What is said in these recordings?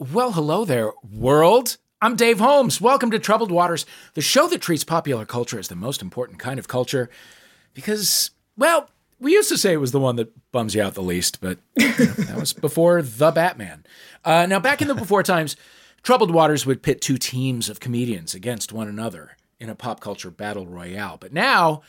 Well, hello there, world. I'm Dave Holmes. Welcome to Troubled Waters, the show that treats popular culture as the most important kind of culture. Because, well, we used to say it was the one that bums you out the least, but you know, that was before The Batman. Uh, now, back in the before times, Troubled Waters would pit two teams of comedians against one another in a pop culture battle royale. But now,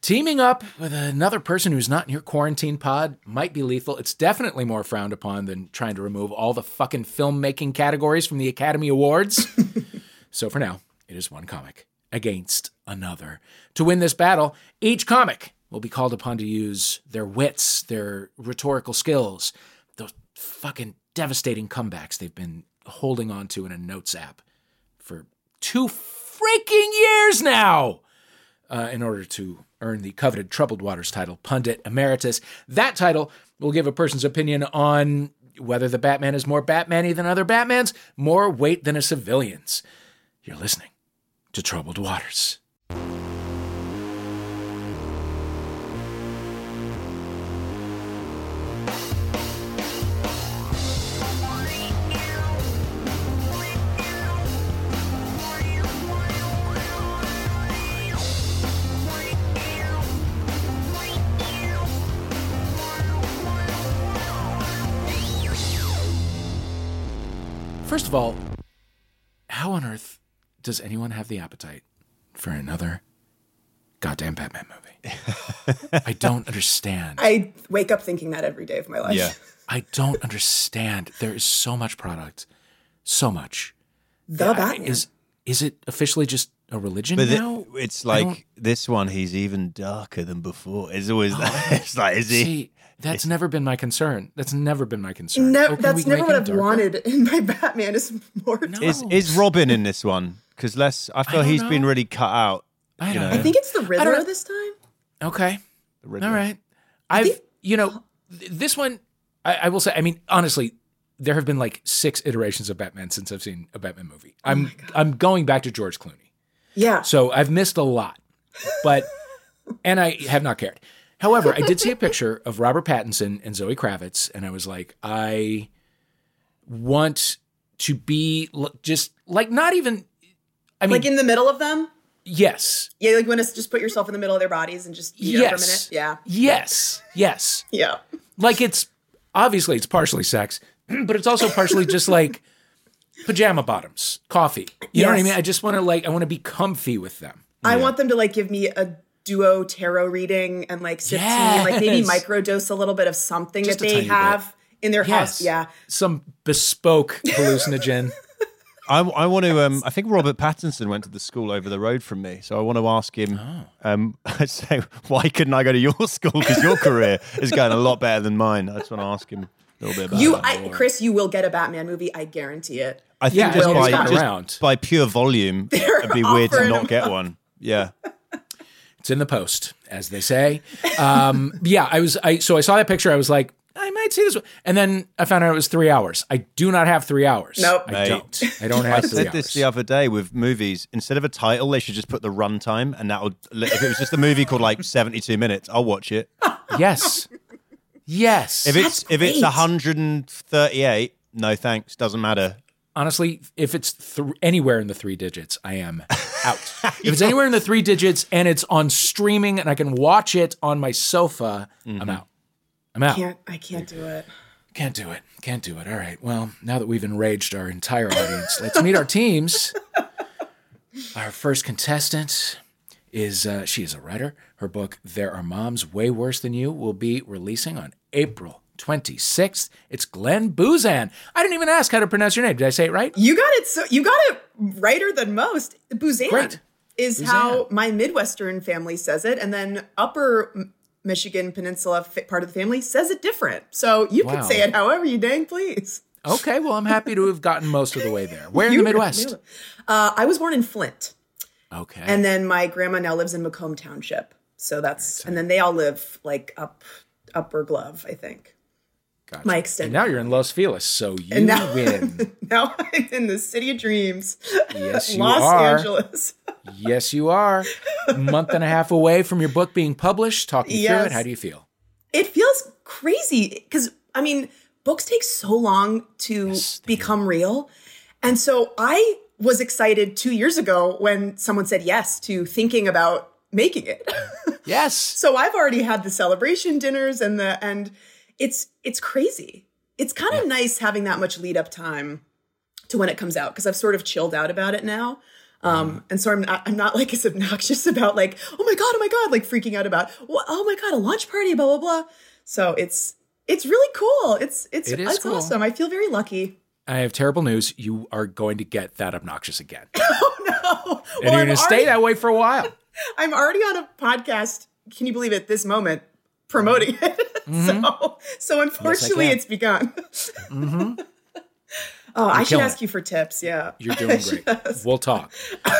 teaming up with another person who's not in your quarantine pod might be lethal. It's definitely more frowned upon than trying to remove all the fucking filmmaking categories from the Academy Awards. so for now, it is one comic against another. To win this battle, each comic will be called upon to use their wits, their rhetorical skills, those fucking devastating comebacks they've been holding on to in a notes app for two freaking years now uh, in order to earn the coveted Troubled Waters title, Pundit Emeritus. That title will give a person's opinion on whether the Batman is more Batman-y than other Batmans, more weight than a civilian's. You're listening to Troubled Waters. Does anyone have the appetite for another goddamn Batman movie? I don't understand. I wake up thinking that every day of my life. Yeah. I don't understand. There is so much product, so much. The I- Batman. is is it officially just a religion But now? it, it's like this one. He's even darker than before. It's always that oh. it's like is he? See, that's never been my concern. That's never been my concern. No, oh, that's never what I've darker? wanted in my Batman is more. No. Is is Robin in this one? Because less, I feel don't he's been really cut out. I don't know. know. I think it's the don't Riddler this time. Okay. The All right. I've, you know, th- this one, I, I will say, I mean, honestly, there have been like six iterations of Batman since I've seen a Batman movie. Oh I'm, I'm going back to George Clooney. Yeah. So I've missed a lot, but, and I have not cared. However, I did see a picture of Robert Pattinson and Zoe Kravitz, and I was like, I want to be l- just like, not even, I mean, like in the middle of them. yes, Yeah, like you want to just put yourself in the middle of their bodies and just be there for a minute. Yeah. yes, yes. Yeah. like it's obviously it's partially sex, but it's also partially just like pajama bottoms, coffee. You know what I mean? I just want to like I want to be comfy with them. I want them to like give me a duo tarot reading and like sip tea like maybe Yes. microdose a little bit of something Just that they tiny bit. have in their Yes. house. Yeah. Some bespoke hallucinogen. I, I want to. Um, I think Robert Pattinson went to the school over the road from me, so I want to ask him. Oh. Um, I say, why couldn't I go to your school? Because your career is going a lot better than mine. I just want to ask him a little bit about You, that. I, Chris, you will get a Batman movie. I guarantee it. I think Yeah, just as long as by just by pure volume, it'd be weird to not get one. Yeah. It's in the post, as they say. Um, yeah, I was I so I saw that picture. I was like, I might see this, one. and then I found out it was three hours. I do not have three hours. Nope. I Mate. don't. I don't I have three said hours. this the other day with movies. Instead of a title, they should just put the runtime, and that would. If it was just a movie called like seventy-two minutes, I'll watch it. yes, yes. If it's if it's hundred and thirty-eight, no thanks. Doesn't matter. honestly, if it's th- anywhere in the three digits, I am out. if it's anywhere in the three digits and it's on streaming and I can watch it on my sofa, I'm mm-hmm. out. I'm out. Can't I can't do it. Can't do it. Can't do it. All right. Well, now that we've enraged our entire audience, let's meet our teams. Our first contestant is uh, she is a writer. Her book "There Are Moms Way Worse Than You" will be releasing on April 26th. It's Glenn Boozan. I didn't even ask how to pronounce your name. Did I say it right? You got it so you got it righter than most. Buzan Great. is how my Midwestern family says it, and then Upper Michigan Peninsula part of the family says it different. So you Wow. can say it however you dang please. Okay, well, I'm happy to have gotten most of the way there. Where in You the Midwest? Uh, I was born in Flint, Okay. and then my grandma now lives in Macomb Township. So that's and then they all live like up Upper Glove, I think. Gotcha. my And extended. now you're in Los Feliz, so you And now- win. now I'm in the city of dreams, Yes, you Los are. Angeles. Yes, you are. A month and a half away from your book being published. Talk me through it. How do you feel? it feels crazy because I mean, books take so long to Yes, they do. become real. And so I was excited two years ago when someone said yes to thinking about making it. Yes. so I've already had the celebration dinners and the and it's it's crazy. It's kind of nice having that much lead up time to when it comes out because I've sort of chilled out about it now. Um, and so I'm not, I'm not like as obnoxious about like, oh my God, oh my God, like freaking out about, "Wha- oh my God, a launch party, blah, blah, blah. So it's, it's really cool. It's, it's, It is it's cool. awesome. I feel very lucky. I have terrible news. You are going to get that obnoxious again. Oh no. And Well, you're going to stay that way for a while. I'm already on a podcast. Can you believe it? This moment promoting mm-hmm. it. so, mm-hmm. so unfortunately, can. it's begun. Mm-hmm. Oh, I should ask it. you for tips. Yeah, You're doing great. ask. We'll talk.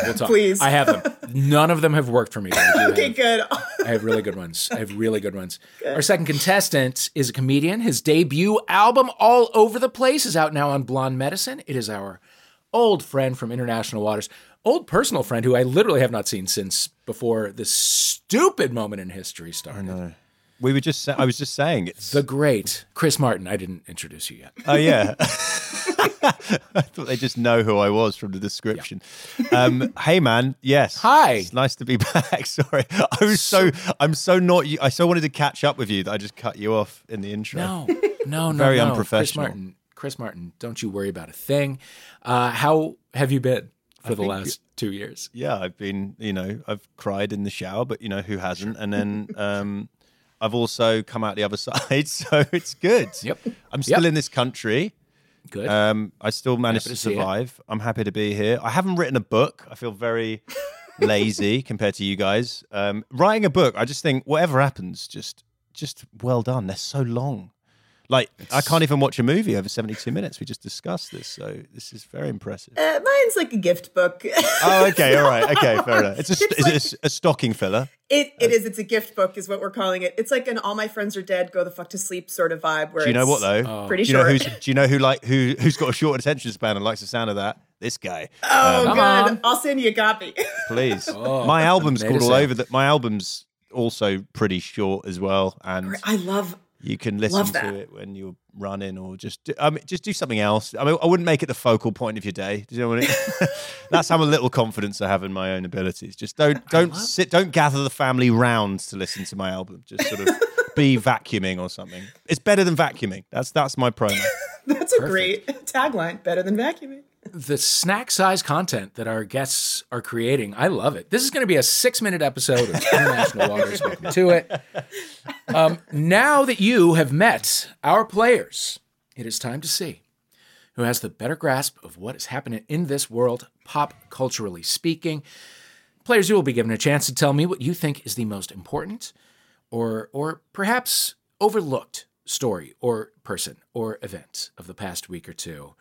We'll talk. Please. I have them. None of them have worked for me. but I do Okay, have- good. I have really good ones. I have really good ones. Our second contestant is a comedian. His debut album, All Over the Place, is out now on Blonde Medicine. It is our old friend from International Waters, old personal friend who I literally have not seen since before this stupid moment in history started. We were just. I was just saying it's. The great Chris Martin. I didn't introduce you yet. oh yeah. I thought they just know who I was from the description. Um, hey man, yes. Hi. It's nice to be back. Sorry, I was so. I'm so not. I so wanted to catch up with you that I just cut you off in the intro. No, no, no. Very no. unprofessional. Chris Martin. Chris Martin. Don't you worry about a thing. Uh, how have you been for the think- last two years? yeah, I've been, you know, I've cried in the shower, but you know, who hasn't? And then um, I've also come out the other side, so it's good. Yep. I'm still Yep. in this country. Good. Um, I still managed to to survive. I'm happy to be here. I haven't written a book. I feel very lazy compared to you guys. Um, writing a book, I just think whatever happens, just just well done. They're so long. Like I can't even watch a movie over 72 minutes. We just discussed this, so this is very impressive. Uh, mine's like a gift book. Oh, okay, all right, okay, fair enough. It's a, It's is like- it a, a stocking filler. It it is. It's a gift book, is what we're calling it. It's like an "all my friends are dead, go the fuck to sleep" sort of vibe. Where Do you know what though? Pretty do you know short. who's do you know who like who who's got a short attention span and likes the sound of that? This guy. oh, Come good. on. I'll send you a copy. Please. Oh, my album's called All. Over that. My album's also pretty short as well, and I love. You can listen to it when you're running or just do, I mean, just do something else. I mean, I wouldn't make it the focal point of your day. Do you know what I mean? That's how little confidence I have in my own abilities. Just don't don't sit, don't gather the family round to listen to my album. Just sort of be vacuuming or something. It's better than vacuuming. That's that's my promo. That's a great tagline. Better than vacuuming. the snack size content that our guests are creating. I love it. This is going to be a six minute episode of International Waters. Welcome to it. Um, now that you have met our players, it is time to see who has the better grasp of what is happening in this world, pop culturally speaking. Players, you will be given a chance to tell me what you think is the most important or, or perhaps overlooked story or person or event of the past week or two.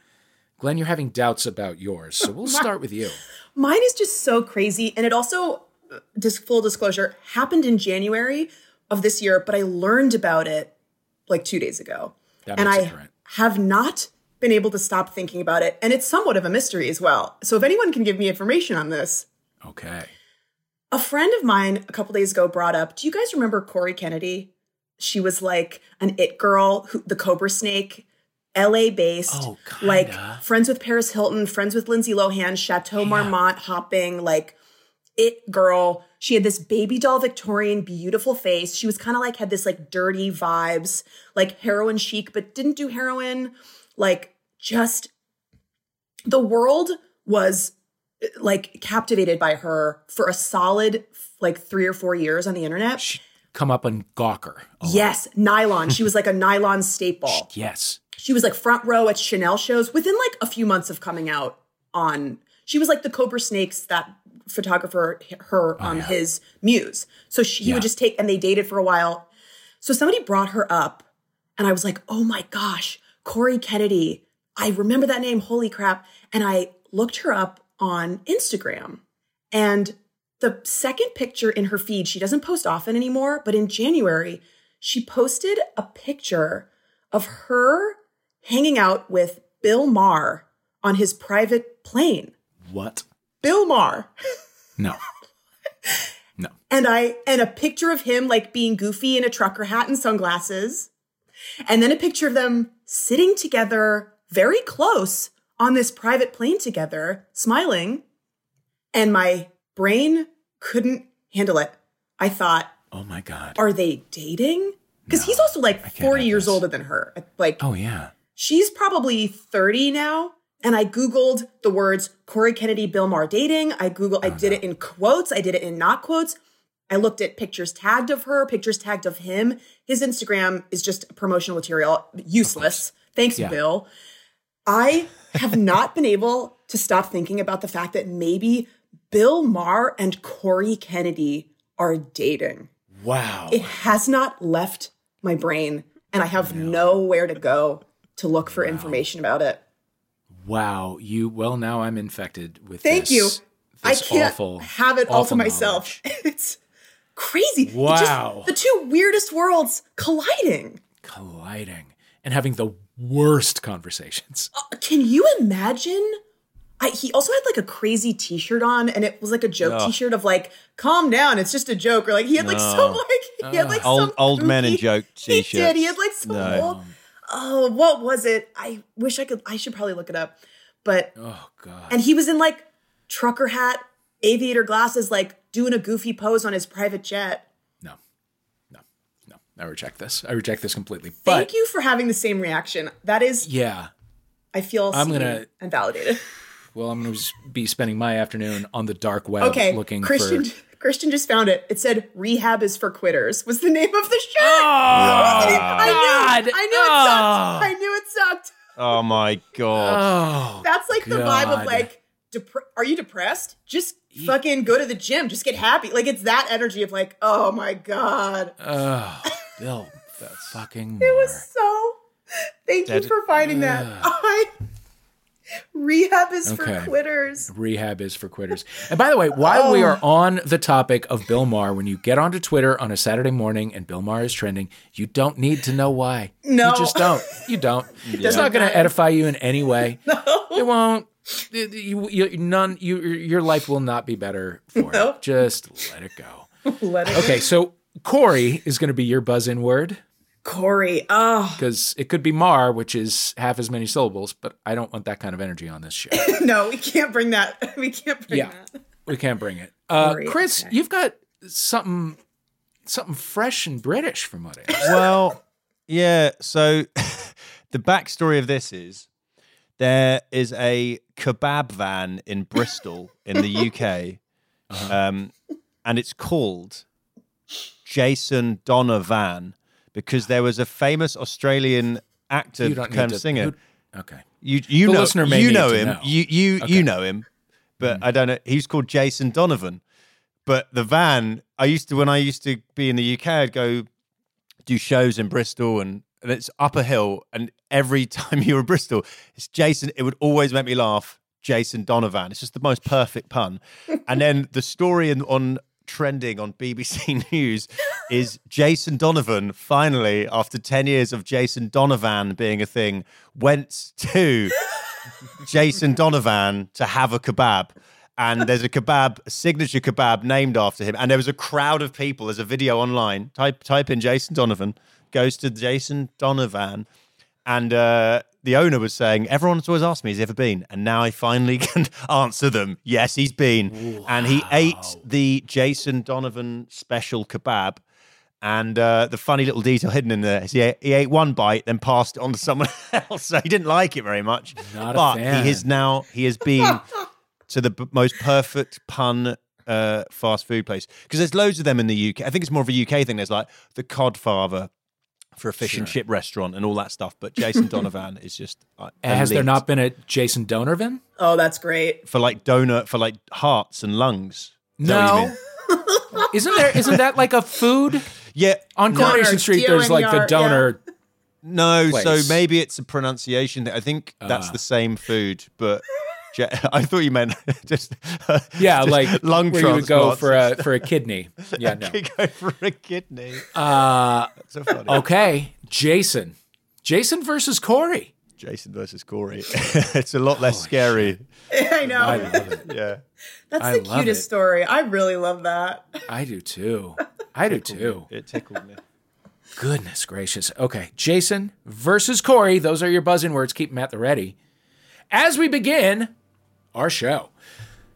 Glenn, you're having doubts about yours, so we'll start with you. Mine is just so crazy, and it also, uh, full disclosure, happened in January of this year. But I learned about it like two days ago, That and I have not been able to stop thinking about it. And it's somewhat of a mystery as well. So if anyone can give me information on this, Okay. A friend of mine a couple days ago brought up, do you guys remember Cory Kennedy? She was like an it girl, who, the Cobra Snake, LA based, Oh, like friends with Paris Hilton, friends with Lindsay Lohan, Chateau Marmont hopping, like it girl. She had this baby doll Victorian, beautiful face. She was kind of like had this like dirty vibes, like heroin chic, but didn't do heroin. Like just the world was like captivated by her for a solid like three or four years on the internet. She come up on Gawker. Yes, nylon. She was like a nylon staple. Yes. She was like front row at Chanel shows within like a few months of coming out on. She was like the Cobra Snakes that photographer her um yeah. his muse. So she he Yeah. would just take and they dated for a while. So somebody brought her up and I was like, "Oh my gosh, Cory Kennedy. I remember that name. Holy crap." And I looked her up on Instagram and the second picture in her feed, she doesn't post often anymore, but in January, she posted a picture of her hanging out with Bill Maher on his private plane. What? Bill Maher. No. No. And I and a picture of him like being goofy in a trucker hat and sunglasses. And then a picture of them sitting together very close on this private plane together, smiling. And my brain couldn't handle it. I thought, Oh my God. are they dating? Because he's also like 40 years this. older than her. Like, Oh yeah. she's probably 30 now. And I Googled the words Cory Kennedy, Bill Maher dating. I Googled, I did it uh-huh. in quotes. I did it in not quotes. I looked at pictures tagged of her, pictures tagged of him. His Instagram is just promotional material, useless. Thanks, Yeah. Bill. I have not been able to stop thinking about the fact that maybe Bill Maher and Cory Kennedy are dating. Wow. It has not left my brain, and I have nowhere to go to look for information about it. Wow. You well now I'm infected with Thank this, you. I this can't awful, have it all to myself. It's crazy. It just- Wow. the two weirdest worlds colliding. Colliding and having the worst conversations. Uh, can you imagine? I, he also had like a crazy T-shirt on, and it was like a joke Ugh. T-shirt of like "Calm down, it's just a joke," or like he had like some like he had like Old some old men in kooky- joke He t-shirts. did. He had like some No. old. Oh, what was it? I wish I could. I should probably look it up. But Oh God. and he was in like trucker hat, aviator glasses, like doing a goofy pose on his private jet. no. No. No. I reject this. I reject this completely. Thank you for having the same reaction. That is, yeah. I feel I'm seen gonna- and validated. Well, I'm going to be spending my afternoon on the dark web Okay, looking Christian. for. Christian just found it. It said "Rehab is for quitters" was the name of the show. Oh, I knew. God. I knew it Oh. sucked. I knew it sucked. Oh my god. Oh, That's like the vibe of like, dep- are you depressed? Just fucking go to the gym. Just get happy. Like it's that energy of like, oh my god. oh, Bill, the fucking It was so. Thank you for finding that. I rehab is Okay. for quitters. Rehab is for quitters. And by the way, while we Oh. are on the topic of Bill Maher, when you get onto Twitter on a Saturday morning and Bill Maher is trending, you don't need to know why. No. You just don't. You don't. It's doesn't going to edify you in any way. No. It won't. You, you, none. You, your life will not be better for Nope. it. Just let it go. Let it Okay, so Corey is going to be your buzz-in word Corey. Oh because it could be Mar, which is half as many syllables, but I don't want that kind of energy on this show. no, we can't bring that. We can't bring Yeah. that. We can't bring it. Uh, Corey, Chris, okay. you've got something something fresh and British from what I heard. well, yeah. So the backstory of this is there is a kebab van in Bristol in the UK, Uh-huh. um, and it's called Jason Donovan because there was a famous Australian actor, You don't need come to- singer. who- okay. You you The know listener may you know him. know. You you Okay. you know him, but mm. I don't know. He's called Jason Donovan. But the van, I used to when I used to be in the UK, I'd go do shows in Bristol, and, and it's up a hill. And every time you were in Bristol, it's Jason. It would always make me laugh. Jason Donovan. It's just the most perfect pun. and then the story in, on trending on BBC News is Jason Donovan finally, after 10 years of Jason Donovan being a thing, went to Jason Donovan to have a kebab. And there's a kebab, a signature kebab named after him. And there was a crowd of people. There's a video online. Type type in Jason Donovan, goes to Jason Donovan. And uh, the owner was saying, Everyone's always asked me, has he ever been? And now I finally can answer them. Yes, he's been. And he ate the Jason Donovan special kebab. And uh, the funny little detail hidden in there is he ate, he ate one bite, then passed it on to someone else. So he didn't like it very much. Not but he is now, he has been to the most perfect pun uh, fast food place. Because there's loads of them in the UK. I think it's more of a UK thing. There's like the Codfather for a fish and chip restaurant and all that stuff. But Jason Donovan is just. Uh, Has there not been a Jason Donovan? Oh, that's great. For like donut, for like hearts and lungs. Is that what you No. Isn't there isn't that like a food? Yeah. On Donor, Coronation Street there's like the DONR, donor No, so maybe it's a pronunciation thing. I think that's Ah. the same food, but ja- I thought you meant just Yeah, just like lung where you would go for a for a kidney. Yeah, no. Go for a kidney. Uh That's so funny. okay, Jason. Jason versus Corey. Jason versus Corey. it's a lot less scary. I know. I love it. Yeah. that's I the cutest it. story. I really love that. I do too. I do too. It tickled me. Goodness gracious. Okay, Jason versus Corey. Those are your buzzing words. Keep them at the ready. As we begin our show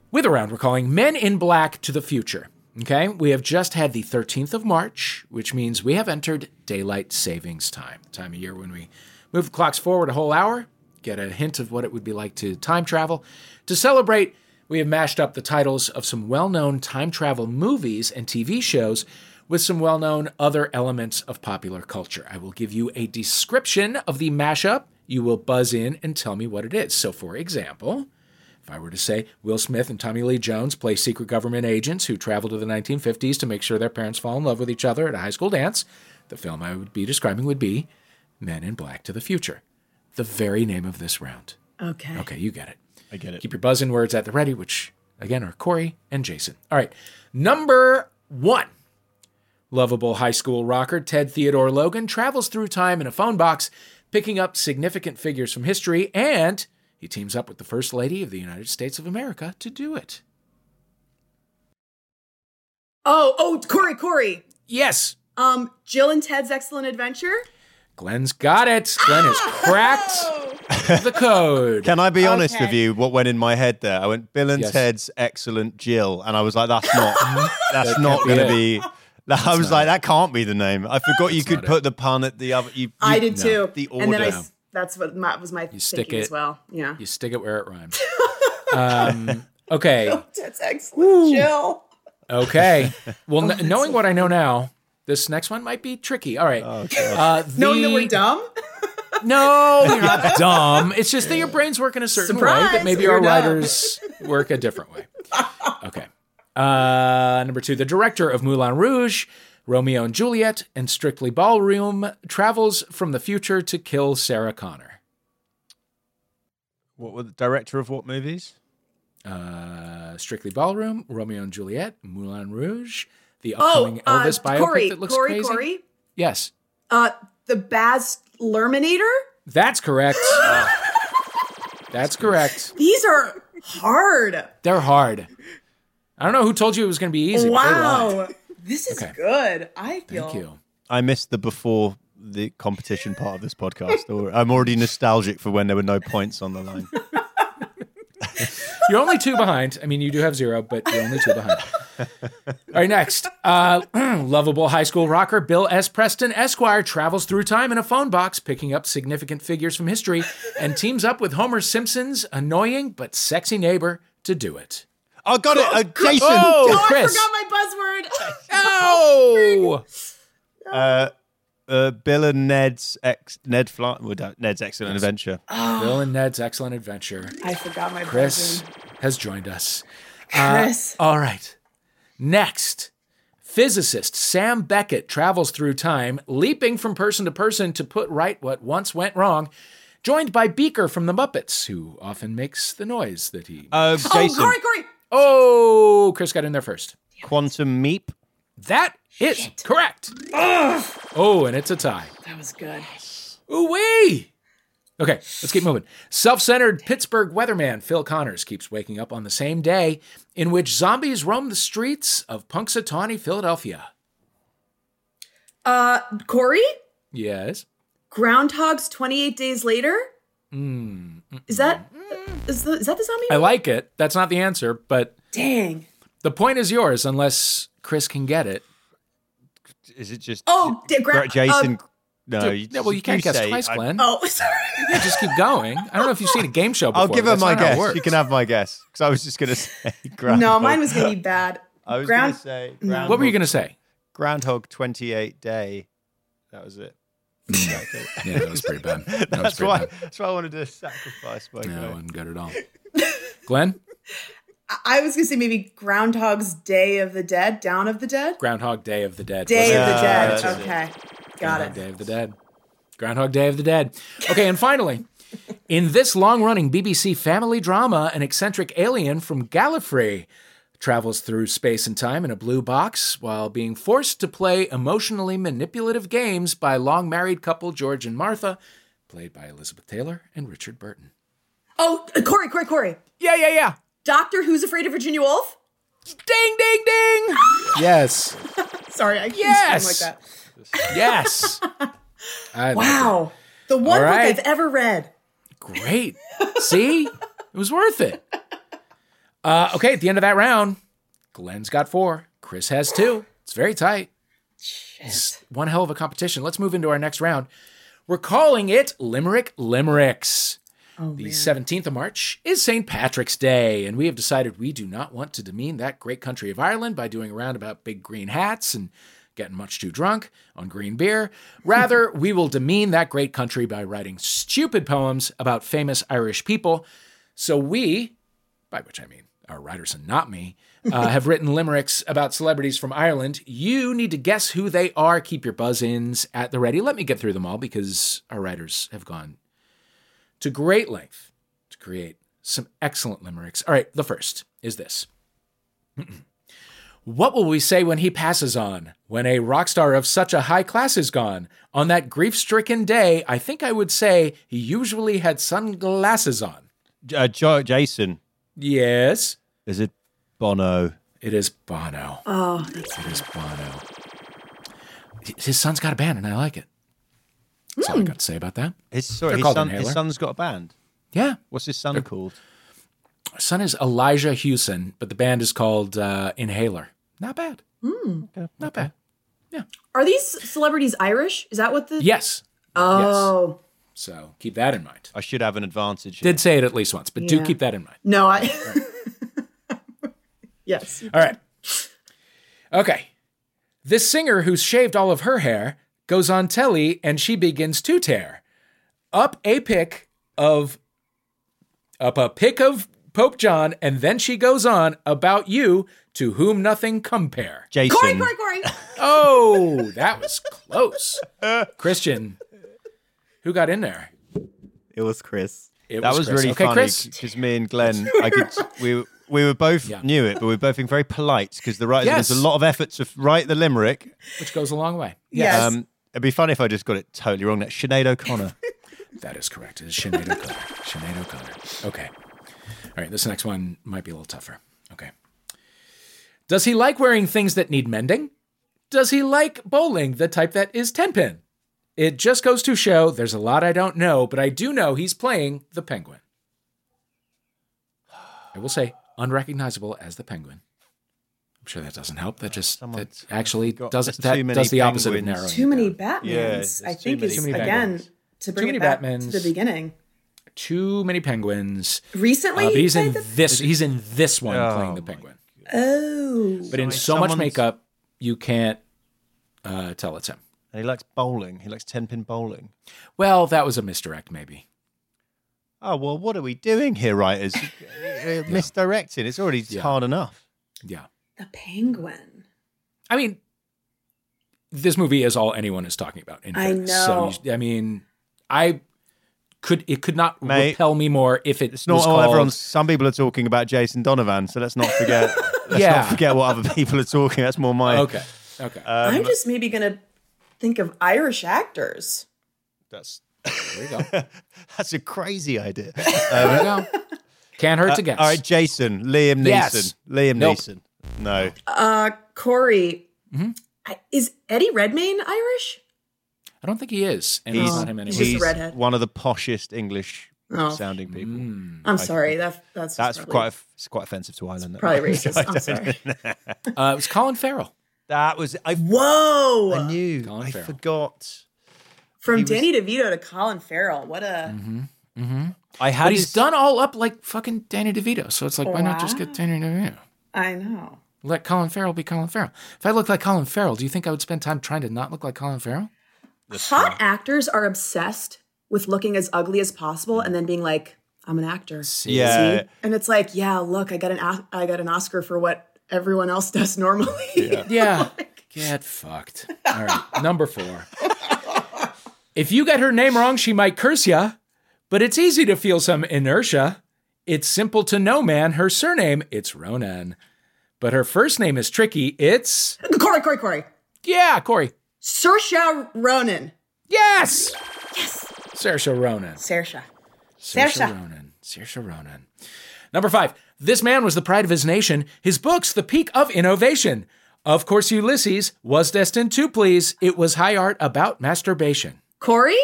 with a round we're calling Men in Black to the Future. Okay, we have just had the 13th of March, which means we have entered daylight savings time, the time of year when we move the clocks forward a whole hour, get a hint of what it would be like to time travel. To celebrate, we have mashed up the titles of some well known time travel movies and TV shows with some well known other elements of popular culture. I will give you a description of the mashup. You will buzz in and tell me what it is. So, for example, I were to say Will Smith and Tommy Lee Jones play secret government agents who travel to the 1950s to make sure their parents fall in love with each other at a high school dance, the film I would be describing would be Men in Black to the Future. The very name of this round. Okay. Okay, you get it. I get it. Keep your buzzing words at the ready, which again are Corey and Jason. All right. Number one. Lovable high school rocker Ted Theodore Logan travels through time in a phone box, picking up significant figures from history, and he teams up with the First Lady of the United States of America to do it. Oh, oh, Corey, Corey. Yes, Um, Jill and Ted's Excellent Adventure. Glenn's got it. Glenn has cracked the code. Can I be honest Okay. with you? What went in my head there? I went Bill and Yes. Ted's excellent Jill, and I was like, "That's not. that's not can't going to it. be." I was like, "That can't be the name." I forgot you could not put the pun at the other. You, you, I did no, too. the and then I, order. s- that's what my, was my you stick thinking it- as well. Yeah. You stick it where it rhymes. Um, okay. that's Excellent Jill. Okay. Well, Oh, kn- that's knowing what I know now, this next one might be tricky. All right. Oh, God. Uh, Knowing that the- we're dumb. No, you're not dumb. It's just that your brains work in a certain way that maybe you're our dumb. writers work a different way. Okay. Uh, number two, the director of Moulin Rouge, Romeo and Juliet, and Strictly Ballroom travels from the future to kill Sarah Connor. what were the director of what movies? Uh, Strictly Ballroom, Romeo and Juliet, Moulin Rouge, the Oh, upcoming uh, Elvis biopic Corey, that looks Corey, crazy. Corey. Yes, Uh, the Baz Luhrmann-ator? that's correct. that's correct. These are hard. They're hard. I don't know who told you it was going to be easy. but they. Wow. This is Okay. good. I feel. Thank you. I missed the before the competition part of this podcast. Or I'm already nostalgic for when there were no points on the line. You're only two behind. I mean, you do have zero, but you're only two behind. All right, next. Uh, lovable high school rocker Bill S. Preston Esquire travels through time in a phone box, picking up significant figures from history, and teams up with Homer Simpson's annoying but sexy neighbor to do it. I got it, uh, Jason. Oh, Oh, Chris. I forgot my buzzword. Oh! Uh, uh, Bill and Ned's ex Ned Fly, Ned's excellent adventure. Bill and Ned's Excellent Adventure. I forgot my buzzword. Chris buzzword. has joined us. Chris. All right. Next, physicist Sam Beckett travels through time, leaping from person to person to put right what once went wrong, joined by Beaker from the Muppets, who often makes the noise that he. Uh, oh, Jason, Corey, Corey. Oh, Chris got in there first. Quantum Meep. That is correct. Oh, and it's a tie. That was good. Ooh wee! Okay, let's keep moving. Self centered Pittsburgh weatherman Phil Connors keeps waking up on the same day in which zombies roam the streets of Punxsutawney, Philadelphia. Uh, Corey. Yes. Groundhog's 28 Days Later. Is that is, the, is that the zombie? I movie? like it. That's not the answer, but Dang. the point is yours unless Chris can get it. Is it just Oh, J- gra- Jason? uh, no, you, Yeah, well, you can't guess say. twice, I- Glenn. Oh, sorry. You just keep going. I don't know if you've seen a game show before. I'll give her my not how it guess. works. You can have my guess because I was just going to say Groundhog. no, mine was gonna be bad. I was Ground- going to say Groundhog, What were you going to say? Groundhog 28 Day. That was it. Yeah, that was pretty bad. That That's pretty why. bad. That's why I wanted to sacrifice my. No, vote. wasn't good at all. Glenn? I- I was gonna say maybe Groundhog's Day of the Dead, Dawn of the Dead, Groundhog Day of the Dead. Day of the Yeah, Dead. that's it. Okay, got Groundhog it. Day of the Dead. Groundhog Day of the Dead. Okay, and finally, in this long running BBC family drama, an eccentric alien from Gallifrey travels through space and time in a blue box while being forced to play emotionally manipulative games by long married couple George and Martha, played by Elizabeth Taylor and Richard Burton. Oh, Corey, Corey, Corey. Yeah, yeah, yeah. Doctor Who's Afraid of Virginia Woolf? Ding, ding, ding. yes. Sorry, I can't Yes. like that. Yes. I like. Wow. The one All right. book I've ever read. Great. See? It was worth it. Uh, okay, at the end of that round, Glenn's got four. Chris has two. It's very tight. It's one hell of a competition. Let's move into our next round. We're calling it Limerick Limericks. Oh, The 17th of March is St. Patrick's Day, and we have decided we do not want to demean that great country of Ireland by doing a round about big green hats and getting much too drunk on green beer. Rather, we will demean that great country by writing stupid poems about famous Irish people. So we, by which I mean our writers and not me, uh, have written limericks about celebrities from Ireland. You need to guess who they are. Keep your buzz ins at the ready. Let me get through them all because our writers have gone to great length to create some excellent limericks. All right, the first is this. What will we say when he passes on? When a rock star of such a high class is gone? On that grief stricken day, I think I would say he usually had sunglasses on. Uh, jo- Jason, Yes, is it Bono? it is Bono. Oh, that's It is Bono. His son's got a band, and I like it. That's all I got to say about that. His, sorry, his, son, his son's got a band. Yeah, What's his son called? son is Elijah Hewson, but the band is called uh, Inhaler. Not bad. Not bad. Yeah. Are these celebrities Irish? Is that what the? Yes. Oh So keep that in mind. I should have an advantage. here. Did say it at least once, but do keep that in mind. no, I. yes. All right. Okay. This singer who's shaved all of her hair goes on telly and she begins to tear up a pic of up a pic of Pope John and then she goes on about you to whom nothing compare. Jason. Corey, Corey, Corey. Oh, that was close. Christian, who got in there? It was Chris. It That was Chris. really okay, funny Chris. because me and Glenn, I could, we we were both Yeah. knew it, but we were both being very polite because the writers Yes. there's a lot of effort to write the limerick. Which goes a long way. Yes. Um, it'd be funny if I just got it totally wrong. That's Sinead O'Connor. That is correct. It is Sinead O'Connor. Sinead O'Connor. Okay. All right, this next one might be a little tougher. Okay. Does he like wearing things that need mending? Does he like bowling, the type that is 10 pin? It just goes to show there's a lot I don't know, but I do know he's playing the penguin. I will say unrecognizable as the penguin. I'm sure that doesn't help. That just that actually does there's that does the opposite of penguins. narrowing. Too many. Batmans. Yeah, I think many is Too many again Batmans. to bring many it back Batmans. to the beginning. Too many penguins. Recently, Uh, but he's in the- this. He's in this one Oh playing the penguin. Oh, But in So so much makeup, you can't uh, tell it's him. and he likes bowling. He likes ten pin bowling. Well, that was a misdirect, maybe. Oh well, what are we doing here, writers? Uh, Misdirecting. It's already Yeah. hard enough. Yeah. the penguin. I mean, this movie is all anyone is talking about. In I fairness. So know. you, I mean, I could it could not Mate, repel me more if it It's not was all called, everyone's. Some people are talking about Jason Donovan, so let's not forget. let's Yeah. not forget what other people are talking. That's more my. Okay. Okay. Um, I'm just maybe gonna think of Irish actors. That's there you go. That's a crazy idea. you go. Can't hurt to guess. All right, Jason, Liam Neeson, Yes. Liam Nope. Neeson. No, Uh, Corey, Mm-hmm. I, is Eddie Redmayne Irish? I don't think he is, and he's, not him anymore. just a he's redhead. one of the poshest English Oh. sounding people. Mm. I'm sorry. That that's That's probably, quite it's quite offensive to Ireland. that. probably racist. I'm sorry. Uh, it was Colin Farrell. That was I. Whoa! I knew. Colin I Farrell. forgot. From was- Danny DeVito to Colin Farrell. What a mm-hmm. Mm-hmm. I had. But he's his- done all up like fucking Danny DeVito. So it's like, why not just get Danny DeVito? I know. Let Colin Farrell be Colin Farrell. If I looked like Colin Farrell, do you think I would spend time trying to not look like Colin Farrell? Hot actors are obsessed with looking as ugly as possible and then being like, "I'm an actor." Yeah. See? And it's like, yeah, look, I got an O- I got an Oscar for what everyone else does normally. Yeah. Get fucked. All right. Number four. If you get her name wrong, she might curse ya, but it's easy to feel some inertia. It's simple to know, man. Her surname, it's Ronan. But her first name is tricky. It's, Corey, Corey, Corey. yeah, Corey. Saoirse Ronan. Yes. Yes. Saoirse Ronan. Saoirse Saoirse. Ronan. Saoirse Ronan. Number five. This man was the pride of his nation. His books, the peak of innovation. Of course, Ulysses was destined to please. It was high art about masturbation. Corey?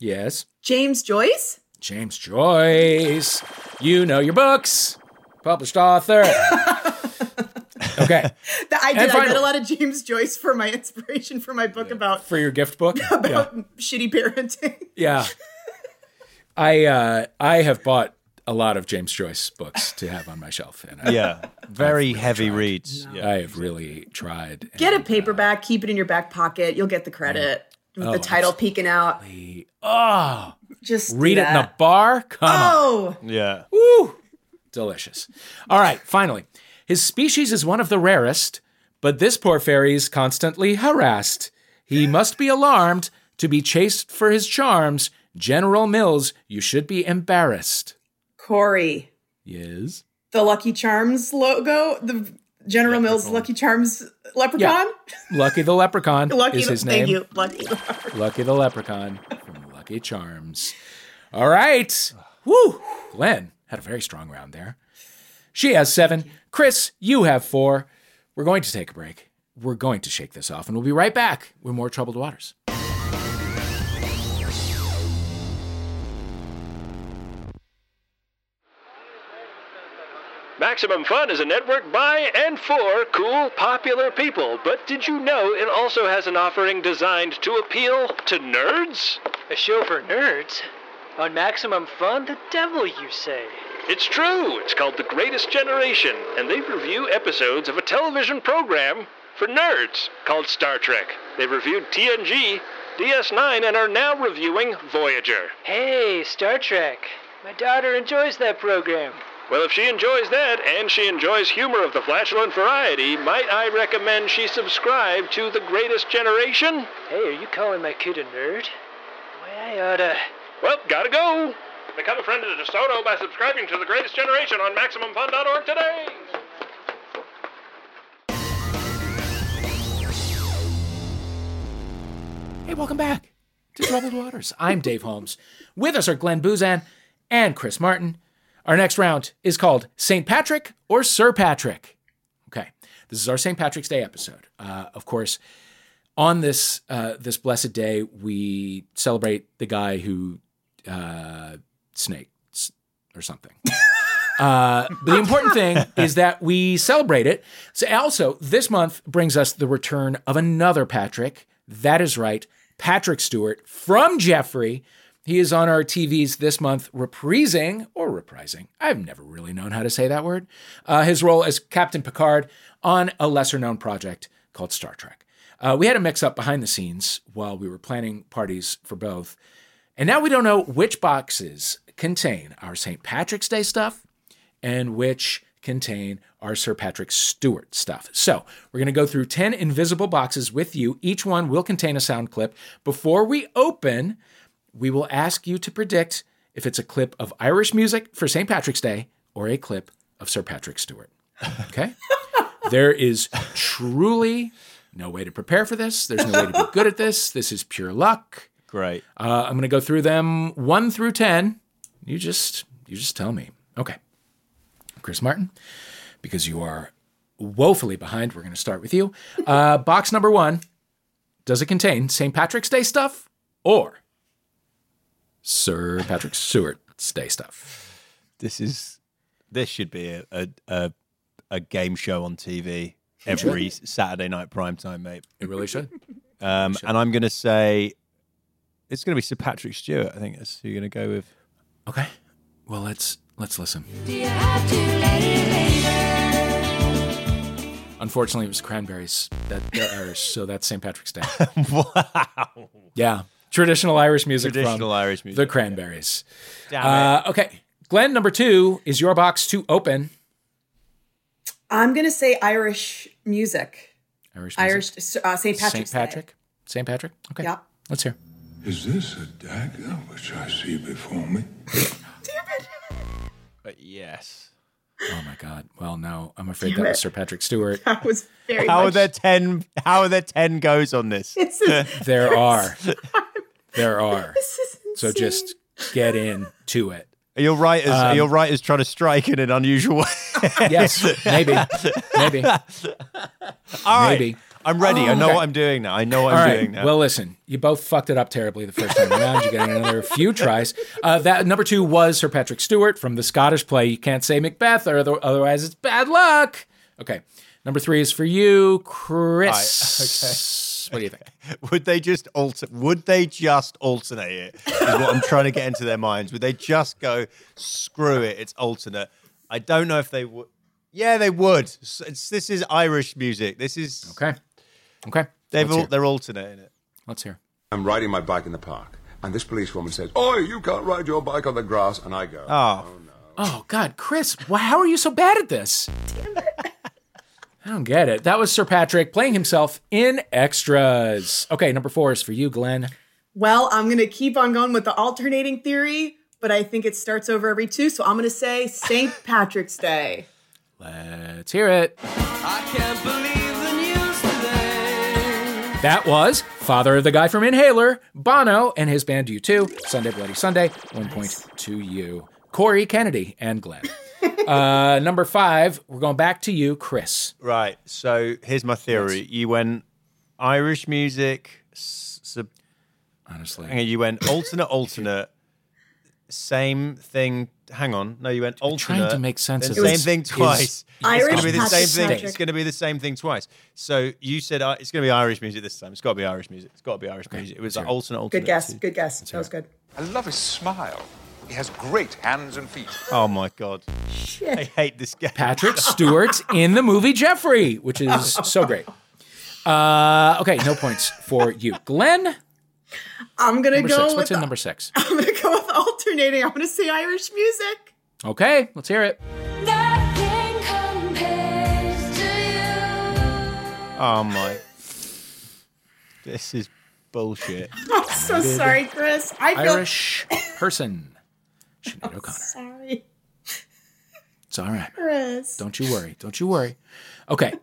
Yes, James Joyce? James Joyce. You know your books. Published author. okay, That I And did. I read a lot of James Joyce for my inspiration for my book about for your gift book. yeah. about shitty parenting. Yeah. I uh I have bought a lot of James Joyce books to have on my shelf and I, Yeah, very heavy reads. Yeah. I have really tried. Get a and, paperback, keep it in your back pocket. You'll get the credit. With the title peeking out. oh, Just do read it in the bar. Come on. Oh, yeah. Woo! Delicious. All right, finally. His species is one of the rarest, but this poor fairy is constantly harassed. He must be alarmed to be chased for his charms. General Mills, you should be embarrassed. Corey. Yes. The Lucky Charms logo, the General Mills Lucky Charms leprechaun. Lucky the Leprechaun Lucky, is his thank name. you, Lucky. Lucky the Leprechaun from Lucky Charms. All right. Woo! Glenn had a very strong round there. She has seven. Chris, you have four. We're going to take a break. We're going to shake this off, and we'll be right back with more Troubled Waters. Maximum Fun is a network by and for cool, popular people. But did you know it also has an offering designed to appeal to nerds? A show for nerds? On Maximum Fun? The devil, you say? It's true. It's called The Greatest Generation, and they review episodes of a television program for nerds called Star Trek. They've reviewed TNG, DS9, and are now reviewing Voyager. Hey, Star Trek. My daughter enjoys that program. Well, if she enjoys that and she enjoys humor of the flatulent variety, might I recommend she subscribe to The Greatest Generation? Hey, are you calling my kid a nerd? Why, I oughta. Well, gotta go. Become a friend of the DeSoto by subscribing to The Greatest Generation on MaximumFun.org today. Hey, welcome back to Troubled Waters. I'm Dave Holmes. With us are Glenn Boozan and Chris Martin. Our next round is called St. Patrick or Sir Patrick. Okay, this is our St. Patrick's Day episode. Uh, of course, on this uh, this blessed day, we celebrate the guy who uh, snakes or something. Uh, the important thing is that we celebrate it. So also, this month brings us the return of another Patrick. That is right, Patrick Stewart from Jeffrey. He is on our TVs this month, reprising or reprising. I've never really known how to say that word. Uh, his role as Captain Picard on a lesser known project called Star Trek. Uh, we had a mix up behind the scenes while we were planning parties for both. And now we don't know which boxes contain our St. Patrick's Day stuff and which contain our Sir Patrick Stewart stuff. So we're going to go through 10 invisible boxes with you. Each one will contain a sound clip. Before we open, we will ask you to predict if it's a clip of Irish music for St. Patrick's Day or a clip of Sir Patrick Stewart. Okay? there is truly no way to prepare for this. There's no way to be good at this. This is pure luck. Great. Uh, I'm going to go through them one through ten. You just you just tell me. Okay, Chris Martin, because you are woefully behind. We're going to start with you. Uh, box number one. Does it contain St. Patrick's Day stuff or Sir Patrick Stewart's Day stuff? This is this should be a a, a, a game show on TV every Saturday night prime time, mate. It really should. Um, and I'm going to say it's going to be Sir Patrick Stewart. I think that's who you're going to go with. Okay. Well, let's let's listen. Do you have to let? Unfortunately, it was cranberries. That they're Irish, so that's St. Patrick's Day. wow. Yeah, traditional Irish music. Traditional from Irish music. The Cranberries. Uh, okay, Glenn, number two is your box to open. I'm gonna say Irish music. Irish music. Irish uh, St. Patrick's St. Patrick. St. Patrick. Okay. Yep. Let's hear. Is this a dagger which I see before me? But yes. Oh my God. Well, no, I'm afraid Damn that was. Sir Patrick Stewart. That was very How are much. there ten? How are there ten goes on this? This is, There are. There are. this is So just get in to it. Are your writers? Um, are your writers trying to strike in an unusual way? yes, maybe, maybe. All right. Maybe. I'm ready. I know okay. what I'm doing now. I know what All I'm right. doing now. Well, listen, you both fucked it up terribly the first time around. You get another few tries. Uh, that number two was Sir Patrick Stewart from the Scottish play. You can't say Macbeth, or other- otherwise it's bad luck. Okay. Number three is for you, Chris. What do you think? would they just alter? Would they just alternate it? Is what I'm trying to get into their minds. Would they just go screw it? It's alternate. I don't know if they would. Yeah, they would. It's, this is Irish music. This is Okay. Okay. they've Let's all, hear. they're alternating it. Let's hear. I'm riding my bike in the park, and this policewoman says, "Oi, you can't ride your bike on the grass," and I go, Oh, Oh, oh God, Chris, wh- how are you so bad at this? I don't get it. That was Sir Patrick playing himself in extras. Okay, number four is for you, Glenn. Well, I'm going to keep on going with the alternating theory, but I think it starts over every two. So I'm going to say St. Patrick's Day. Let's hear it. I can't believe the news today. That was father of the guy from Inhaler, Bono, and his band U2. Sunday Bloody Sunday. One point to you, Cory Kennedy and Glenn. Uh, number five, we're going back to you, Chris. right. So here's my theory. You went Irish music. sub- Honestly, hang on, you went alternate, alternate. Same thing. Hang on. No, you went alternate. trying to make sense then of same this. thing Is- twice. it's going to be the same thing. Patrick. It's going to be the same thing twice. So you said uh, it's going to be Irish music this time. It's got to be Irish music. It's got to be Irish music. It was like alternate, alternate. Good guess. Good guess. That was good. I love his smile. He has great hands and feet. Oh my god. I hate this guy. Patrick Stewart in the movie Jeffrey, which is so great. Uh, okay, no points for you, Glenn. I'm going to Number go six. with What's in number six? I'm going to go with alternating. I'm going to say Irish music. Okay, let's hear it. Nothing compares to you. Oh my. This is bullshit. I'm so sorry, Chris. I feel Irish person. Sinead O'Connor. sorry, It's all right. Chris. Don't you worry. Don't you worry. Okay.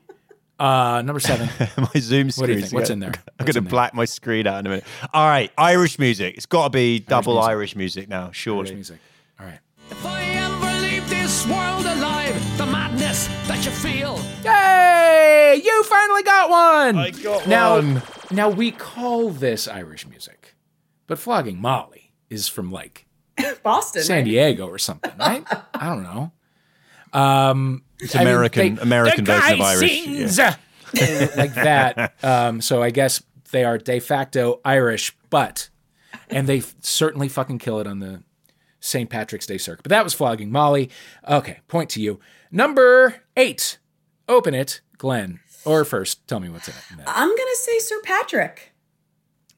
Uh, number seven. my Zoom What do you screen. think? What's in there? I'm going to black my screen out in a minute. All right, Irish music. It's got to be double music. Irish music now, surely. Irish music. All right. If I ever leave this world alive, the madness that you feel. Yay! You finally got one. I got now, one. Now we call this Irish music, but flogging Molly is from like Boston. San? Diego or something, right? I don't know. Um, It's American, American the version of Irish. sings, yeah. like that. Um, so I guess they are de facto Irish, but and they f- certainly fucking kill it on the St. Patrick's Day circuit. But that was flogging Molly. Okay, point to you. Number eight. Open it, Glenn. Or first, tell me what's in it. I'm going to say Sir Patrick.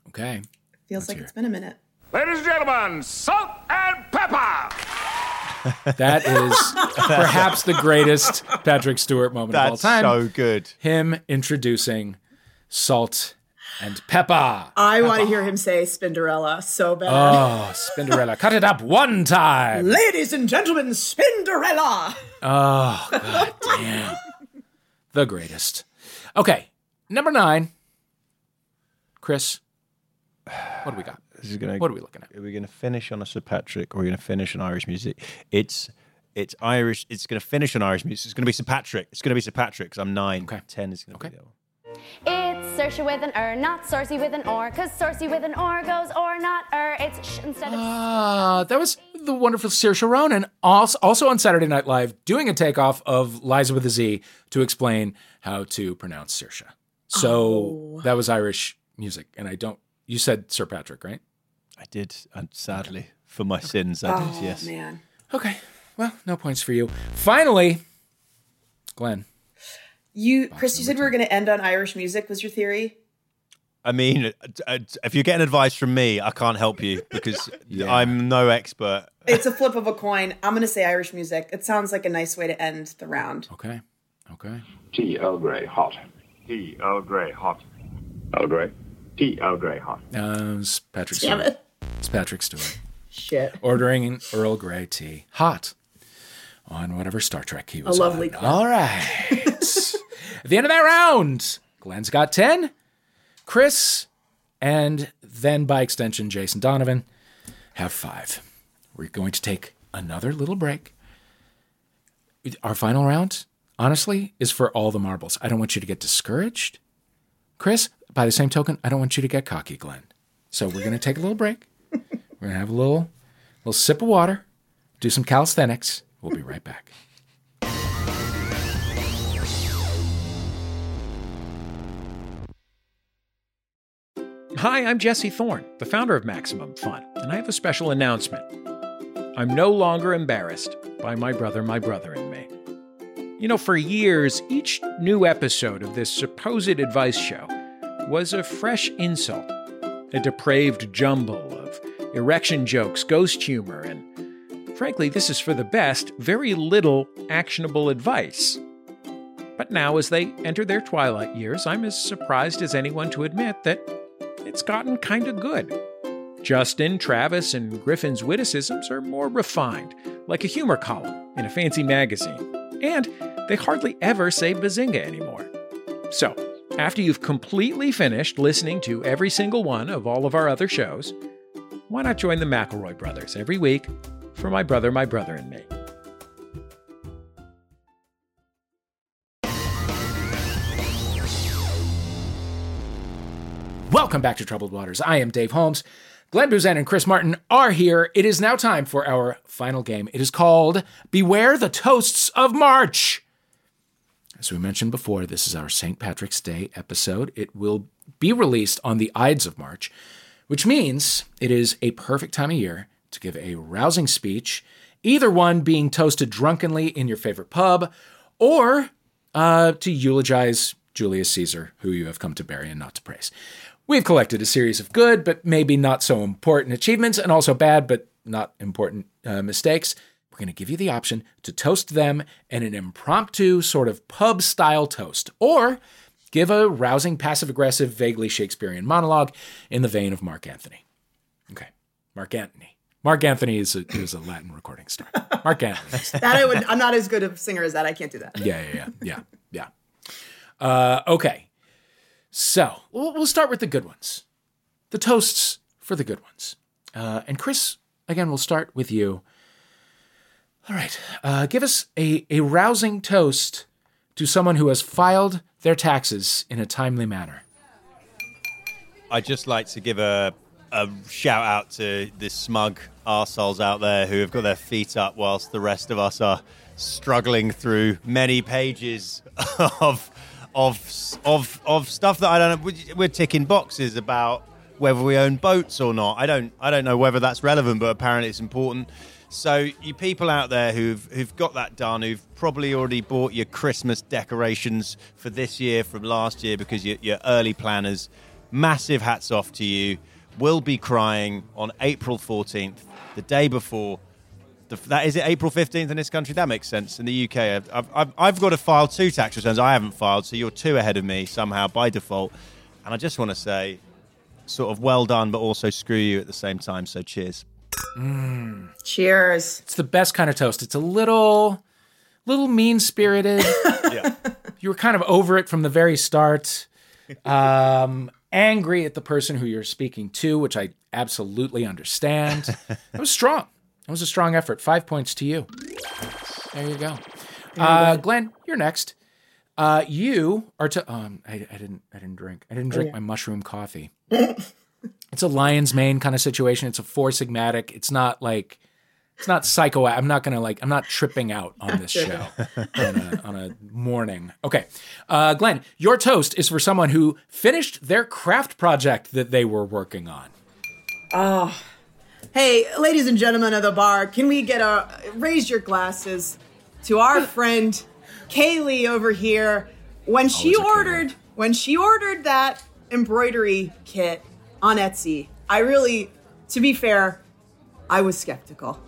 Okay. Feels like it's been a minute. Ladies and gentlemen, salt and pepper. That is perhaps the greatest Patrick Stewart moment of all That's time. so good. Him introducing salt and pepper. I want to hear him say Spinderella so bad. Oh, Spinderella. Cut it up one time. Ladies and gentlemen, Spinderella. Oh, god damn. The greatest. Okay, number nine. Chris, what do we got? This is gonna, What are we looking at? Are we going to finish on a Sir Patrick or are we going to finish on Irish music? It's it's Irish. It's going to finish on Irish music. It's going to be Sir Patrick. It's going to be Sir Patrick because I'm nine. Okay. Ten is going to Okay. be the other one. It's Saoirse with an er, not Sorcy with an or, cause Sorcy with an or goes or not er. It's sh instead of Ah, that was the wonderful Saoirse Ronan, also, also on Saturday Night Live, doing a takeoff of Liza with a Z to explain how to pronounce Saoirse. So that was Irish music, and I don't. You said Sir Patrick, right? I did, and sadly, for my sins, I did. Oh, Yes. man. Okay. Well, no points for you. Finally, Glenn. You, Chris, you said we were going to end on Irish music, was your theory? I mean, uh, uh, if you're getting advice from me, I can't help you because Yeah. I'm no expert. It's a flip of a coin. I'm going to say Irish music. It sounds like a nice way to end the round. Okay. Okay. Tea Earl Grey hot. Tea Earl Grey hot. Earl Grey. Tea Earl Grey hot. Uh, it's Patrick Damn Stewart. it. It's Patrick Stewart. Shit. Ordering Earl Grey tea. Hot. On whatever Star Trek he was A lovely on. clip. All right. At the end of that round, Glenn's got 10. Chris, and then by extension, Jason Donovan, have five. We're going to take another little break. our final round, honestly, is for all the marbles. I don't want you to get discouraged. Chris, by the same token, I don't want you to get cocky, Glenn. So we're going to take a little break. We're to have a little, little sip of water, do some calisthenics. We'll be right back. Hi, I'm Jesse Thorn, the founder of Maximum Fun, and I have a special announcement. I'm no longer embarrassed by my brother, my brother, and me. You know, for years, each new episode of this supposed advice show was a fresh insult, a depraved jumble of erection jokes, ghost humor, and frankly, this is for the best, very little actionable advice. But now, as they enter their twilight years, I'm as surprised as anyone to admit that it's gotten kind of good. Justin, Travis, and Griffin's witticisms are more refined, like a humor column in a fancy magazine. And they hardly ever say bazinga anymore. So, after you've completely finished listening to every single one of all of our other shows, why not join the McElroy brothers every week for My Brother, My Brother, and Me? Welcome back to Troubled Waters. I am Dave Holmes. Glenn Boozan and Chris Martin are here. It is now time for our final game. It is called Beware the Toasts of March. As we mentioned before, this is our St. Patrick's Day episode. It will be released on the Ides of March, which means it is a perfect time of year to give a rousing speech, either one being toasted drunkenly in your favorite pub, or uh, to eulogize Julius Caesar, who you have come to bury and not to praise. We've collected a series of good, but maybe not so important achievements, and also bad, but not important uh, mistakes. We're going to give you the option to toast them in an impromptu, sort of pub style toast, or give a rousing, passive aggressive, vaguely Shakespearean monologue in the vein of Mark Antony. Okay, Mark Anthony. Marc Anthony is a, is a Latin recording star. Mark Anthony. That I would. I'm not as good a singer as that. I can't do that. Yeah, yeah, yeah, yeah, yeah. Uh, okay, so we'll, we'll start with the good ones, the toasts for the good ones. Uh, and Chris, again, we'll start with you. All right, uh, give us a, a rousing toast to someone who has filed their taxes in a timely manner. I'd just like to give a, a shout out to the smug arseholes out there who have got their feet up whilst the rest of us are struggling through many pages of of of of stuff that I don't know. We're ticking boxes about whether we own boats or not. I don't I don't know whether that's relevant, but apparently it's important. So you people out there who've who've got that done, who've probably already bought your Christmas decorations for this year from last year because you're, you're early planners, massive hats off to you. We'll be crying on April 14th, the day before. The, that is it, April 15th in this country. That makes sense. In the UK, I've, I've, I've got to file two tax returns. I haven't filed, so you're two ahead of me somehow by default. And I just want to say, sort of well done, but also screw you at the same time. So cheers. Cheers. It's the best kind of toast. It's a little, little mean spirited. Yeah. you were kind of over it from the very start. Um, angry at the person who you're speaking to, which I absolutely understand. That was strong. That was a strong effort. Five points to you. There you go. Uh, Glenn, you're next. Uh, you are to. Um, I, I didn't. I didn't drink. I didn't drink yeah. my mushroom coffee. it's a lion's mane kind of situation. It's a four sigmatic. It's not like. It's not psycho. I'm not gonna like. I'm not tripping out on this show on, a, on a morning. Okay, uh, Glenn, your toast is for someone who finished their craft project that they were working on. Oh. Hey, ladies and gentlemen of the bar, can we get a raise your glasses to our friend Kaylee over here? When she Always a ordered when she ordered that embroidery kit on Etsy, I really, to be fair, I was skeptical.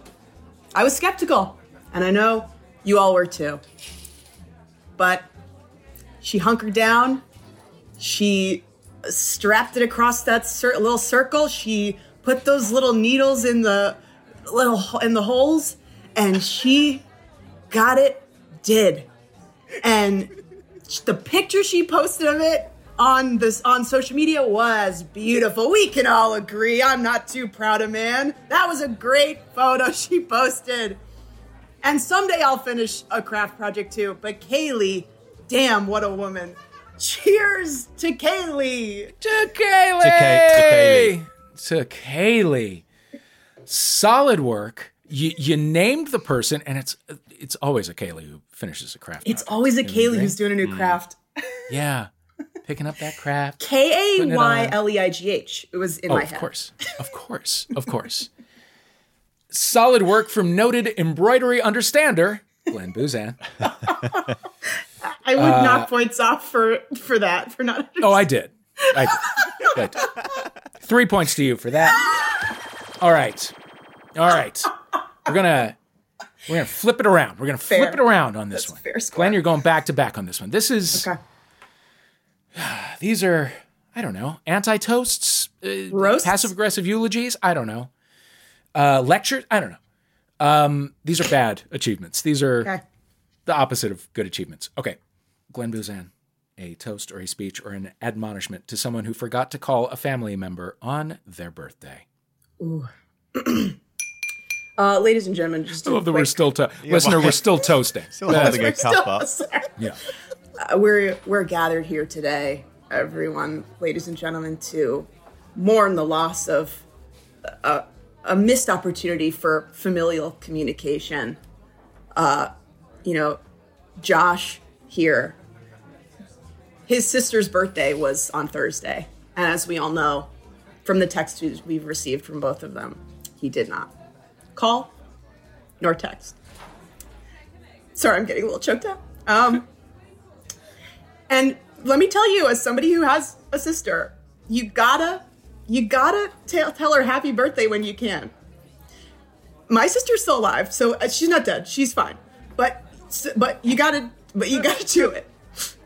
I was skeptical, and I know you all were too. But she hunkered down. She strapped it across that cir- little circle. She put those little needles in the little in the holes, and she got it did. And the picture she posted of it on this on social media was beautiful. We can all agree. I'm not too proud of man. That was a great photo she posted. And someday I'll finish a craft project too. But Kaylee, damn, what a woman. Cheers to Kaylee. To Kaylee. To Kay- To Kaylee. Solid work. You you named the person, and it's it's always a Kaylee who finishes a craft. It's project. always a You know what I Kaylee who's doing a new mm. craft. Yeah. Picking up that craft. K A Y L E I G H. It Y on. L I G H. It was in oh, my head. of course. Of course. Of course. Solid work from noted embroidery understander, Glenn Boozan. I would Uh, knock points off for for that for not. Oh, I did. I did. Good. Three points to you for that. All right. All right. We're gonna we're gonna flip it around. We're gonna flip Fair. it around on this That's one. fair score. Glenn, you're going back to back on this one. This is Okay. these are I don't know anti toasts, uh, Roasts? passive aggressive eulogies. I don't know. Uh, lectures. I don't know. Um, these are bad achievements. These are Okay. the opposite of good achievements. Okay, Glenn Boozan, a toast or a speech or an admonishment to someone who forgot to call a family member on their birthday. Ooh. uh, ladies and gentlemen, just I a love that we're still to- listener. We're still toasting. Still holding a We're cup up. Yeah. Uh, we're we're gathered here today, everyone, ladies and gentlemen, to mourn the loss of a, a missed opportunity for familial communication. Uh, you know, Josh here, his sister's birthday was on Thursday, and as we all know, from the text we've received from both of them, he did not call nor text. Sorry, I'm getting a little choked up. Um, and let me tell you, as somebody who has a sister, you gotta, you gotta tell, tell her happy birthday when you can. My sister's still alive, so uh, she's not dead. She's fine. But, but you gotta, but you gotta do it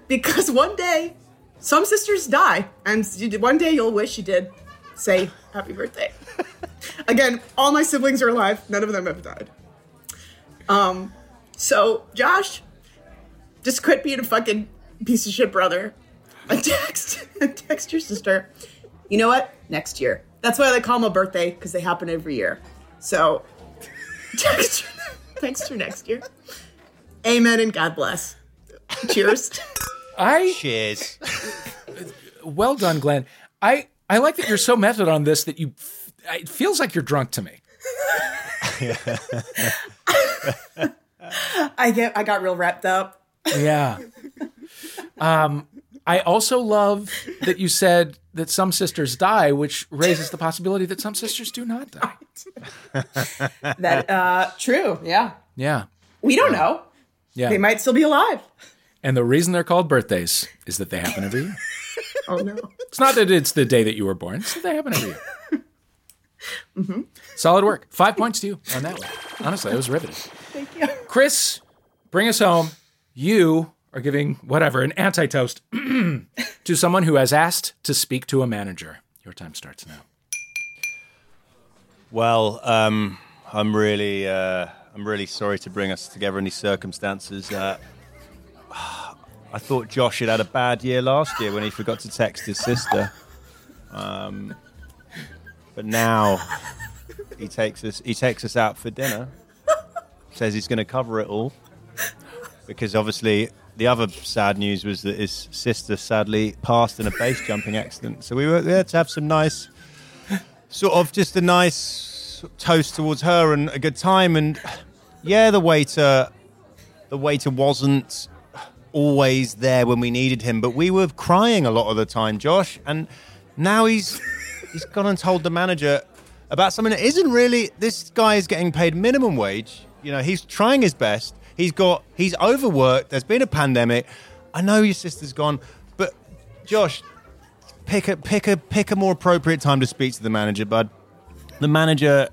because one day, some sisters die, and one day you'll wish you did say happy birthday. Again, all my siblings are alive. None of them have died. Um, so Josh, just quit being a fucking piece of shit brother. a text, text your sister. You know what? Next year. That's why they call them a birthday because they happen every year. So text her, text her next year. Amen and God bless. Cheers. I Cheers. well done, Glenn. I I like that you're so method on this that you. It feels like you're drunk to me. I get. I got real wrapped up. Yeah. Um, I also love that you said that some sisters die, which raises the possibility that some sisters do not die. That uh, true. Yeah. Yeah. We don't know. Yeah. They might still be alive. And the reason they're called birthdays is that they happen every year. Oh no. It's not that it's the day that you were born, it's that they happen every year. Mm-hmm. Solid work. Five points to you on that one. Honestly, it was riveting. Thank you. Chris, bring us home. You are giving whatever an anti toast to someone who has asked to speak to a manager. Your time starts now. Well, um, I'm really, uh, I'm really sorry to bring us together in these circumstances. Uh, I thought Josh had had a bad year last year when he forgot to text his sister. Um, but now he takes us, he takes us out for dinner. Says he's going to cover it all because obviously the other sad news was that his sister sadly passed in a base jumping accident. So we were there to have some nice sort of just a nice toast towards her and a good time. And yeah, the waiter, the waiter wasn't always there when we needed him, but we were crying a lot of the time, Josh. And now he's he's gone and told the manager about something that isn't really. This guy is getting paid minimum wage. You know, he's trying his best. He's got he's overworked. There's been a pandemic. I know your sister's gone, but Josh, pick a pick a pick a more appropriate time to speak to the manager, bud. The manager,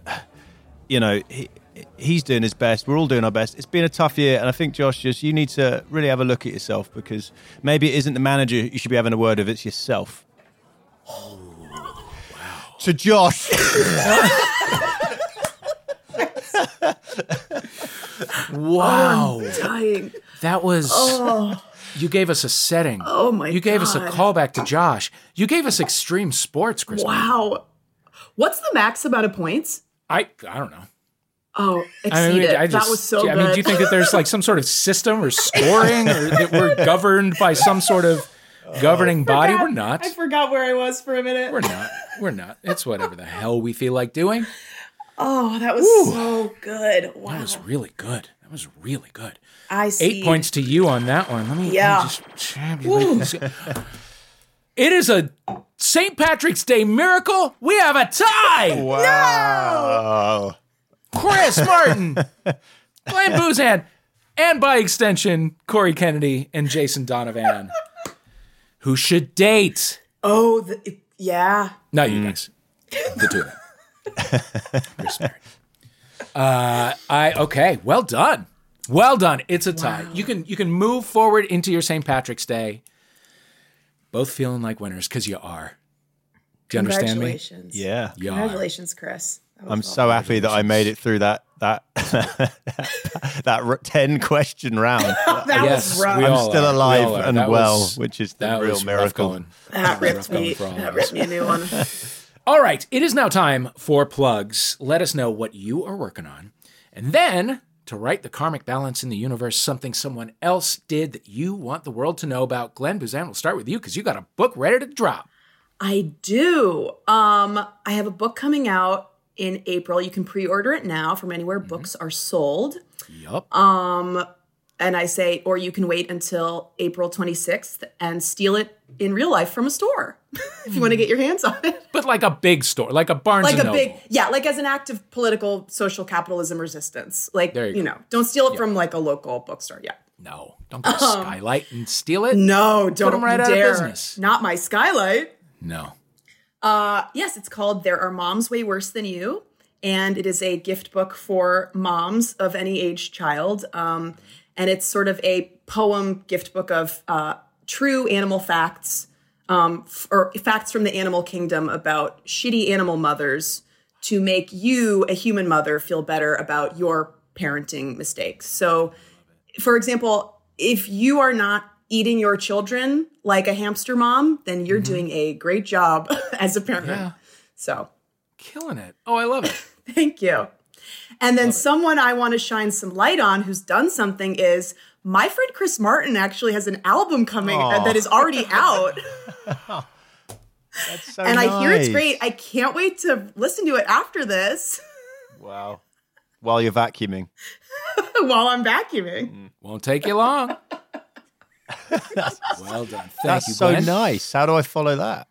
you know, he, he's doing his best. We're all doing our best. It's been a tough year, and I think Josh, just you need to really have a look at yourself because maybe it isn't the manager you should be having a word with. It's yourself. To Josh. Oh, wow. I'm dying. That was. Oh. You gave us a setting. Oh my You gave us a callback to Josh. You gave us extreme sports, Chris. Wow. What's the max amount of points? I I don't know. Oh, I mean, exceeded. I just, that was so I good. mean, do you think that there's like some sort of system or scoring, or that we're governed by some sort of governing body? We're not. I forgot where I was for a minute. We're not. We're not. It's whatever the hell we feel like doing. Oh, that was Ooh. so good. Wow. That was really good. That was really good. I see. Eight points to you on that one. Let me, let me Yeah. just tabulate. It is a St. Patrick's Day miracle. We have a tie. Wow. Chris Martin, Glenn Boozan, and by extension, Cory Kennedy and Jason Donovan, who should date. Oh, the, yeah. Not you hmm. guys. The two of them. Chris Uh, I okay. Well done. Well done. It's a tie. You can you can move forward into your St. Patrick's Day. Both feeling like winners because you are. Do you understand me? Congratulations. Yeah. You are. Congratulations, Chris. I'm so happy that I made it through that that that r- ten question round. That Yes, was rough. I'm still are. We alive all and That well, was- which is the That real was rough miracle. going. That ripped going me. for all of That us. ripped me a new one. All right, it is now time for plugs. Let us know what you are working on. And then, to right the karmic balance in the universe, something someone else did that you want the world to know about. Glenn Boozan, we'll start with you because you got a book ready to drop. I do. Um, I have a book coming out in April. You can pre-order it now from anywhere Mm-hmm. books are sold. Yup. Um, and I say, or you can wait until April 26th and steal it in real life from a store if you want to get your hands on it. but like a big store, like a Barnes like a Noble. big, yeah, like as an act of political social capitalism resistance. Like, you you, know, don't steal it from like a local bookstore. Yeah. No, don't go to Skylight and steal it. No, don't them right you out of dare. business. Not my skylight. No. Uh, yes, it's called There Are Moms Way Worse Than You. And it is a gift book for moms of any age child. Um, and it's sort of a poem gift book of uh, true animal facts um, f- or facts from the animal kingdom about shitty animal mothers to make you, a human mother, feel better about your parenting mistakes. So, for example, if you are not eating your children like a hamster mom, then you're doing a great job as a parent. Yeah. So, Killing it. Oh, I love it. thank you. And then someone I want to shine some light on who's done something is my friend Chris Martin actually has an album coming uh, Aw. that is already out. That's so and I hear it's great. I can't wait to listen to it after this Wow. While you're vacuuming. while I'm vacuuming. Won't take you long. well done. Thank That's you, so Glenn. nice. How do I follow that?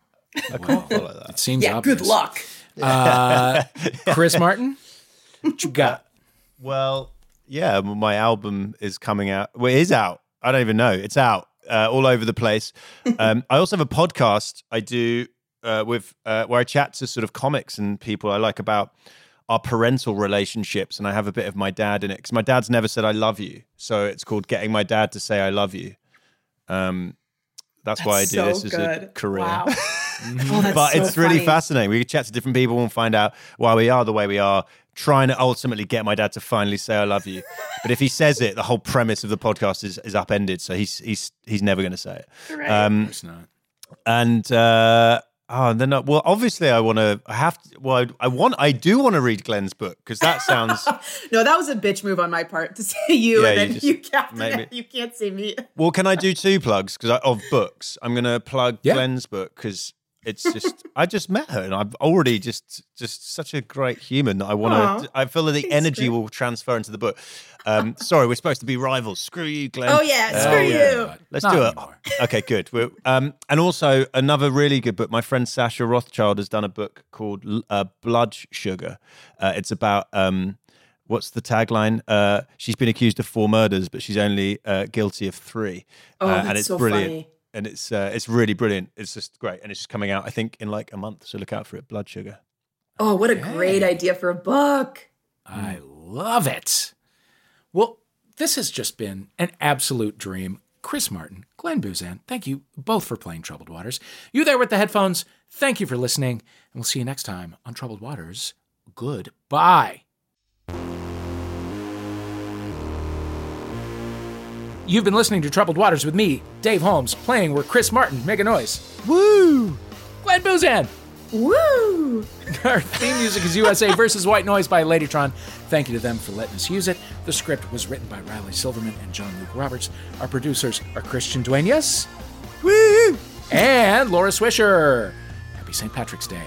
I can't follow that. It seems Yeah, obvious. good luck. Uh, Chris Martin, what you got? Well, yeah, my album is coming out. Well, it is out. I don't even know. It's out uh, all over the place. Um, I also have a podcast I do uh, with uh, where I chat to sort of comics and people I like about our parental relationships, and I have a bit of my dad in it because my dad's never said "I love you," so it's called "Getting My Dad to Say I Love You." Um, that's, why I do so this as a career. Wow. Oh, but so it's really funny. fascinating. We chat to different people and find out why we are the way we are, trying to ultimately get my dad to finally say I love you. but if he says it, the whole premise of the podcast is, is upended. So he's he's he's never going to say it. Right. Um, It's not. and uh, oh, and then uh, well, obviously I want to. I have to. Well, I, I want. I do want to read Glenn's book because that sounds. No, that was a bitch move on my part to say you Yeah, and you then just you, can't, made me- you can't say me. well, can I do two plugs because of books? I'm going to plug Yeah. Glenn's book because. It's just I just met her and I've already just just such a great human that I want to I feel that the thanks, energy Greg. will transfer into the book. Um, sorry, we're supposed to be rivals. Screw you, Glenn. Oh, yeah, Uh, screw yeah. you. Let's Not do it. anymore. Okay, good. We're, um, and also another really good book. My friend Sasha Rothschild has done a book called uh, Blood Sugar. Uh, it's about um, what's the tagline? Uh, she's been accused of four murders, but she's only uh, guilty of three. Oh, uh, that's and it's so brilliant. funny. And it's uh, it's really brilliant. It's just great, and it's just coming out. I think in like a month, so look out for it. Blood Sugar. Oh, what a great idea for a book. I love it. Well, this has just been an absolute dream. Chris Martin, Glenn Boozan, thank you both for playing Troubled Waters. You there with the headphones, thank you for listening, and we'll see you next time on Troubled Waters. Goodbye. You've been listening to Troubled Waters with me, Dave Holmes, playing where Chris Martin, make a noise. Woo! Glenn Boozan, Woo! Our theme music is USA versus White Noise by Ladytron. Thank you to them for letting us use it. The script was written by Riley Silverman and John Luke Roberts. Our producers are Christian Duenas. Woo! And Laura Swisher. Happy St. Patrick's Day.